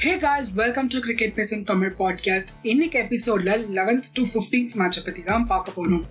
Hey guys welcome to cricket பேசும் Tamil podcast இன்னைக்கு எபிசோட்ல லெவன்த் டு ஃபிஃப்டீன்த் மேட்சை பத்தி தான் பார்க்க போனோம்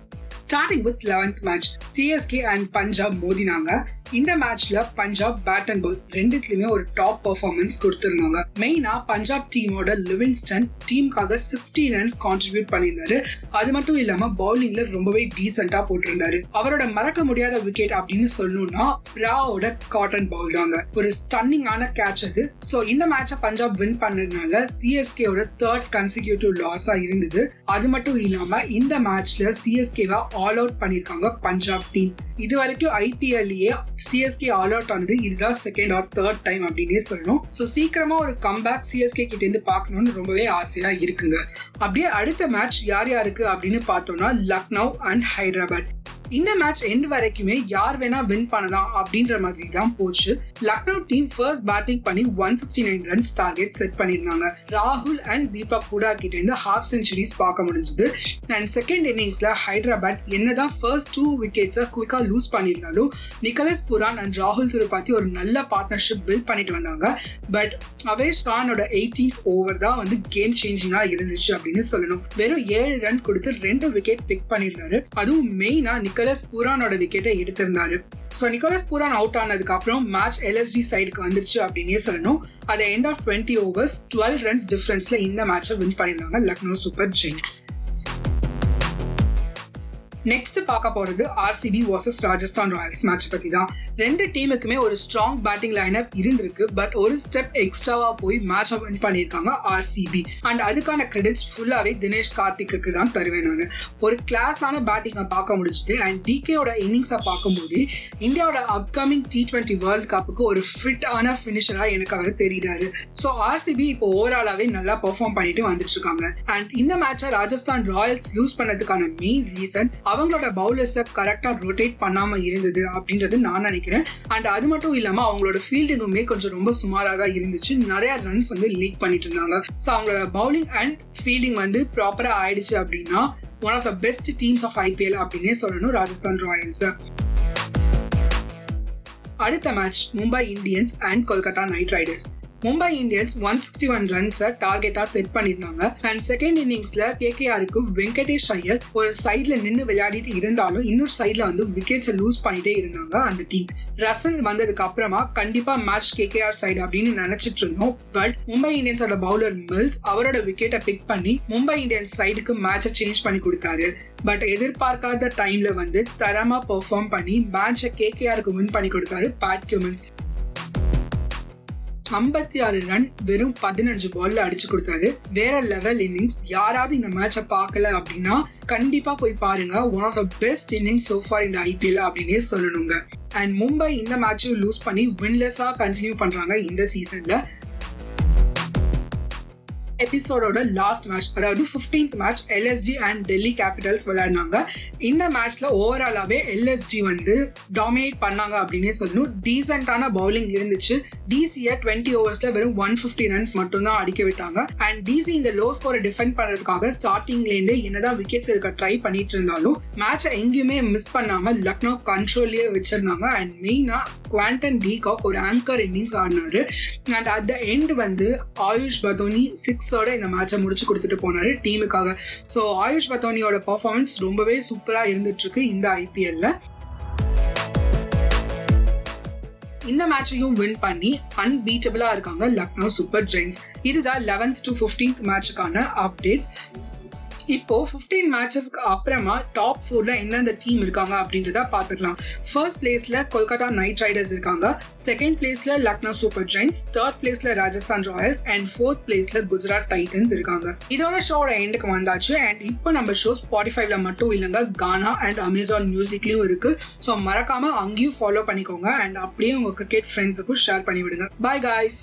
starting with eleventh match CSK and Punjab மோதினாங்க. இந்த மேட்ச்ல பஞ்சாப் பேட் அண்ட் பால் ரெண்டுத்துலயுமே ஒரு டாப் பர்ஃபார்மன்ஸ் கொடுத்திருந்தாங்க. மெயினா பஞ்சாப் டீமோட லிவிங்ஸ்டன் டீமுக்காக சிக்ஸ்டி ரன்ஸ் கான்ட்ரிபியூட் பண்ணியிருந்தாரு. அது மட்டும் இல்லாம பவுலிங்ல ரொம்பவே டீசென்டா போட்டிருந்தாரு. அவரோட மறக்க முடியாத விக்கெட் அப்படின்னு சொல்லணும்னா ராவோட காட்டன் பவுல் தாங்க. ஒரு ஸ்டன்னிங்கான கேட்ச் அது. சோ இந்த மேட்சை பஞ்சாப் வின் பண்ணதுனால சிஎஸ்கேவோட தேர்ட் கன்சிக்யூட்டிவ் லாஸா இருந்தது. அது மட்டும் இல்லாம இந்த மேட்ச்ல சிஎஸ்கேவா ஆல் அவுட் பண்ணிருக்காங்க பஞ்சாப் டீம் இது வரைக்கும் ஐபிஎல்லையே சிஎஸ்கே ஆல் அவுட் ஆனது இதுதான் செகண்ட் ஆர் தேர்ட் டைம் அப்படின்னே சொல்லணும். ஸோ சீக்கிரமா ஒரு கம்பேக் சிஎஸ்கே கிட்ட இருந்து பார்க்கணும்னு ரொம்பவே ஆசையா இருக்குங்க. அப்படியே அடுத்த மேட்ச் யார் யாருக்கு அப்படின்னு பார்த்தோம்னா லக்னோ அண்ட் ஹைதராபாத் இந்த மேட்ச் எண்ட் வரைக்குமே யார் வேணா வின் பண்ணலாம் அப்படின்ற மாதிரி தான் போச்சு. லக்னோ டீம் ஃபர்ஸ்ட் பேட்டிங் பண்ணி one sixty nine runs target set பண்ணியிருந்தாங்க. ராகுல் அண்ட் தீபக் கூடா கிட்ட இருந்து ஹாஃப் செஞ்சுரிஸ் பார்க்க முடிஞ்சது. அண்ட் செகண்ட் இன்னிங்ஸ்ல ஹைதராபாத் என்னதான் ஃபர்ஸ்ட் டூ விக்கெட்ஸை குவிக்கா லூஸ் பண்ணியிருந்தாலும் நிக்கலஸ் புரான் அண்ட் ராகுல் திரிபாத்தி ஒரு நல்ல பார்ட்னர்ஷிப் பில்ட் பண்ணிட்டு வந்தாங்க. பட் அவேஷ் கானோட எயிட்டீன் ஓவர் தான் வந்து கேம் சேஞ்சிங்கா இருந்துச்சு அப்படின்னு சொல்லணும். வெறும் ஏழு ரன் கொடுத்து ரெண்டு விக்கெட் பிக் பண்ணியிருந்தாரு. அதுவும் மெயினா நிக்கோலஸ் பூரானோட விக்கெட்டை எடுத்திருந்தாரு. ஸோ நிக்கோலஸ் பூரான் அவுட் ஆனதுக்கு அப்புறம் மேட்ச் எல்எஸ்டி சைடுக்கு வந்துருச்சு அப்படின்னே சொல்லணும். அதை end of twenty overs twelve runs டிஃபரன்ஸ்ல இந்த மேட்சை வின் பண்ணியிருந்தாங்க லக்னோ சூப்பர் ஜெயின்ஸ் நெக்ஸ்ட் பார்க்க போறது RCB versus Rajasthan Royals match பத்தி தான் ரெண்டு டீமுக்குமே ஒரு ஸ்ட்ராங் பேட்டிங் லைனப் இருந்திருக்கு. பட் ஒரு ஸ்டெப் எக்ஸ்ட்ராவா போய் மேட்ச் வின் பண்ணியிருக்காங்க ஆர்சிபி அண்ட் அதுக்கான கிரெடிட்ஸ் ஃபுல்லாவே தினேஷ் கார்த்திக்கு தான் தருவேன் நான். ஒரு கிளாஸான பேட்டிங்கை பார்க்க முடிச்சுட்டு அண்ட் டிகேயோட இன்னிங்ஸை பார்க்கும்போது இந்தியாவோட அப்கமிங் டி டுவெண்ட்டி வேர்ல்ட் கப்புக்கு ஒரு ஃபிட்டான ஃபினிஷராக எனக்கு அவர் தெரியுறாரு. ஸோ ஆர்சிபி இப்போ ஓவராலாவே நல்லா பெர்ஃபார்ம் பண்ணிட்டு வந்துட்டு இருக்காங்க அண்ட் இந்த மேட்சை ராஜஸ்தான் ராயல்ஸ் யூஸ் பண்ணதுக்கான மெயின் ரீசன் அவங்களோட பவுலர்ஸை கரெக்டாக ரொட்டேட் பண்ணாமல் இருந்தது அப்படின்றது நான் நினைக்கிறேன். அண்ட் அது மட்டும் இல்லாம அவங்களோட ஃபீல்டிங்குமே கொஞ்சம் ரொம்ப சுமாராக தான் இருந்துச்சு. நிறைய ரன்ஸ் வந்து லீக் பண்ணிட்டு இருந்தாங்க. ஸோ அவங்களோட பவுலிங் அண்ட் ஃபீல்டிங் வந்து ப்ராப்பரா ஆயிடுச்சு அப்படின்னா one of the best teams of IPL அப்படின்னே சொல்லணும் ராஜஸ்தான் ராயல்ஸ். அடுத்த match Mumbai Indians and Kolkata Knight Riders Mumbai Indians one sixty one ரன்ஸை டார்கெட்டா செட் பண்ணிருந்தாங்க அண்ட் செகண்ட் இன்னிங்ஸ்ல கேகேஆருக்கு வெங்கடேஷ் ஐயர் ஒரு சைட்ல நின்று விளையாடிட்டு இருந்தாலும் இன்னொரு சைட்ல வந்து விக்கெட்ஸை லூஸ் பண்ணிட்டே இருந்தாங்க அந்த டீம் ரசல் வந்ததுக்கு அப்புறமா கண்டிப்பா மேட்ச் கேகேஆர் சைடு அப்படின்னு நினைச்சிட்டு இருந்தோம். பட் மும்பை இந்தியன்ஸோட பவுலர் மில்ஸ் அவரோட விக்கெட்டை பிக் பண்ணி மும்பை இந்தியன்ஸ் சைடுக்கு மேட்சை சேஞ்ச் பண்ணி கொடுத்தாரு. பட் எதிர்பார்க்காத டைம்ல வந்து தரமா பெர்ஃபார்ம் பண்ணி மேட்சை கேகேஆருக்கு வின் பண்ணி கொடுத்தாரு பேட் கியூமன்ஸ் ஐம்பத்தி ஆறு ரன் வெறும் பதினஞ்சு பால்ல அடிச்சு கொடுத்தாரு. வேற லெவல் இன்னிங்ஸ் யாராவது இந்த மேட்சை பார்க்கல அப்படின்னா கண்டிப்பா போய் பாருங்க. One of the best innings so far இந்த ஐபிஎல் அப்படின்னே சொல்லணுங்க. அண்ட் மும்பை இந்த மேட்சும் லூஸ் பண்ணி வின்லெஸ்ஸா கண்டினியூ பண்றாங்க இந்த சீசன்ல எபிசோடோட லாஸ்ட் மேட்ச் அதாவது fifteenth match LSG and Delhi Capitals விளையாடினாங்க. இந்த மேட்ச்ல ஓவராலாவே எல்எஸ்டி வந்து டாமினேட் பண்ணாங்க அப்படின்னே சொல்லணும். டீசென்டான பவுலிங் இருந்துச்சு. டிசியை டுவெண்ட்டி ஓவர்ஸ்ல வெறும் ஒன் பிப்டி ரன்ஸ் மட்டும்தான் அடிக்க விட்டாங்க. அண்ட் டிசி இந்த லோ ஸ்கோரை டிஃபெண்ட் பண்றதுக்காக ஸ்டார்டிங்ல இருந்து என்னதான் விக்கெட்ஸ் இருக்க ட்ரை பண்ணிட்டு இருந்தாலும் மேட்சை எங்கேயுமே மிஸ் பண்ணாம லக்னோ கண்ட்ரோல்லயே வச்சிருந்தாங்க. அண்ட் மெயினா குவாண்டன் டீகாக் ஒரு ஆங்கர் இன்னிங்ஸ் ஆடினாரு அண்ட் அட் த எண்ட் வந்து ஆயுஷ் பதோனி சிக்ஸோட இந்த மேட்சை முடிச்சு கொடுத்துட்டு போனாரு டீமுக்காக ஸோ ஆயுஷ் பதோனியோட பர்ஃபார்மன்ஸ் ரொம்பவே சூப்பராக இருந்துட்டு இருக்கு இந்த ஐபிஎல்ல இந்த மேட்சையும் வின் பண்ணி அன்பீட்டபிளா இருக்காங்க லக்னோ சூப்பர் ஜெயின்ஸ் இதுதான் லெவன்த் டு ஃபிஃப்டீன்த் மேட்சுக்கான அப்டேட்ஸ் இப்போ ஃபிஃப்டீன் மேட்சஸ்க்கு அப்புறமா டாப் ஃபோர்ல எந்தெந்த டீம் இருக்காங்க அப்படின்றத பாத்துக்கலாம் ஃபர்ஸ்ட் பிளேஸ்ல கொல்கத்தா நைட் ரைடர்ஸ் இருக்காங்க. செகண்ட் பிளேஸ்ல லக்னோ சூப்பர் ஜெயின்ஸ் தேர்ட் பிளேஸ்ல ராஜஸ்தான் ராயல்ஸ் அண்ட் ஃபோர்த் பிளேஸ்ல குஜராத் டைட்டன்ஸ் இருக்காங்க. இதோட ஷோட எண்டுக்கு வந்தாச்சு. அண்ட் இப்போ நம்ம ஷோ ஸ்பாட்டிஃபைவ்ல மட்டும் இல்லைங்க கானா அண்ட் அமேசான் மியூசிக்லயும் இருக்கு. ஸோ மறக்காம அங்கேயும் ஃபாலோ பண்ணிக்கோங்க. அண்ட் அப்படியே உங்க கிரிக்கெட் ஃப்ரெண்ட்ஸுக்கும் ஷேர் பண்ணி விடுங்க bye guys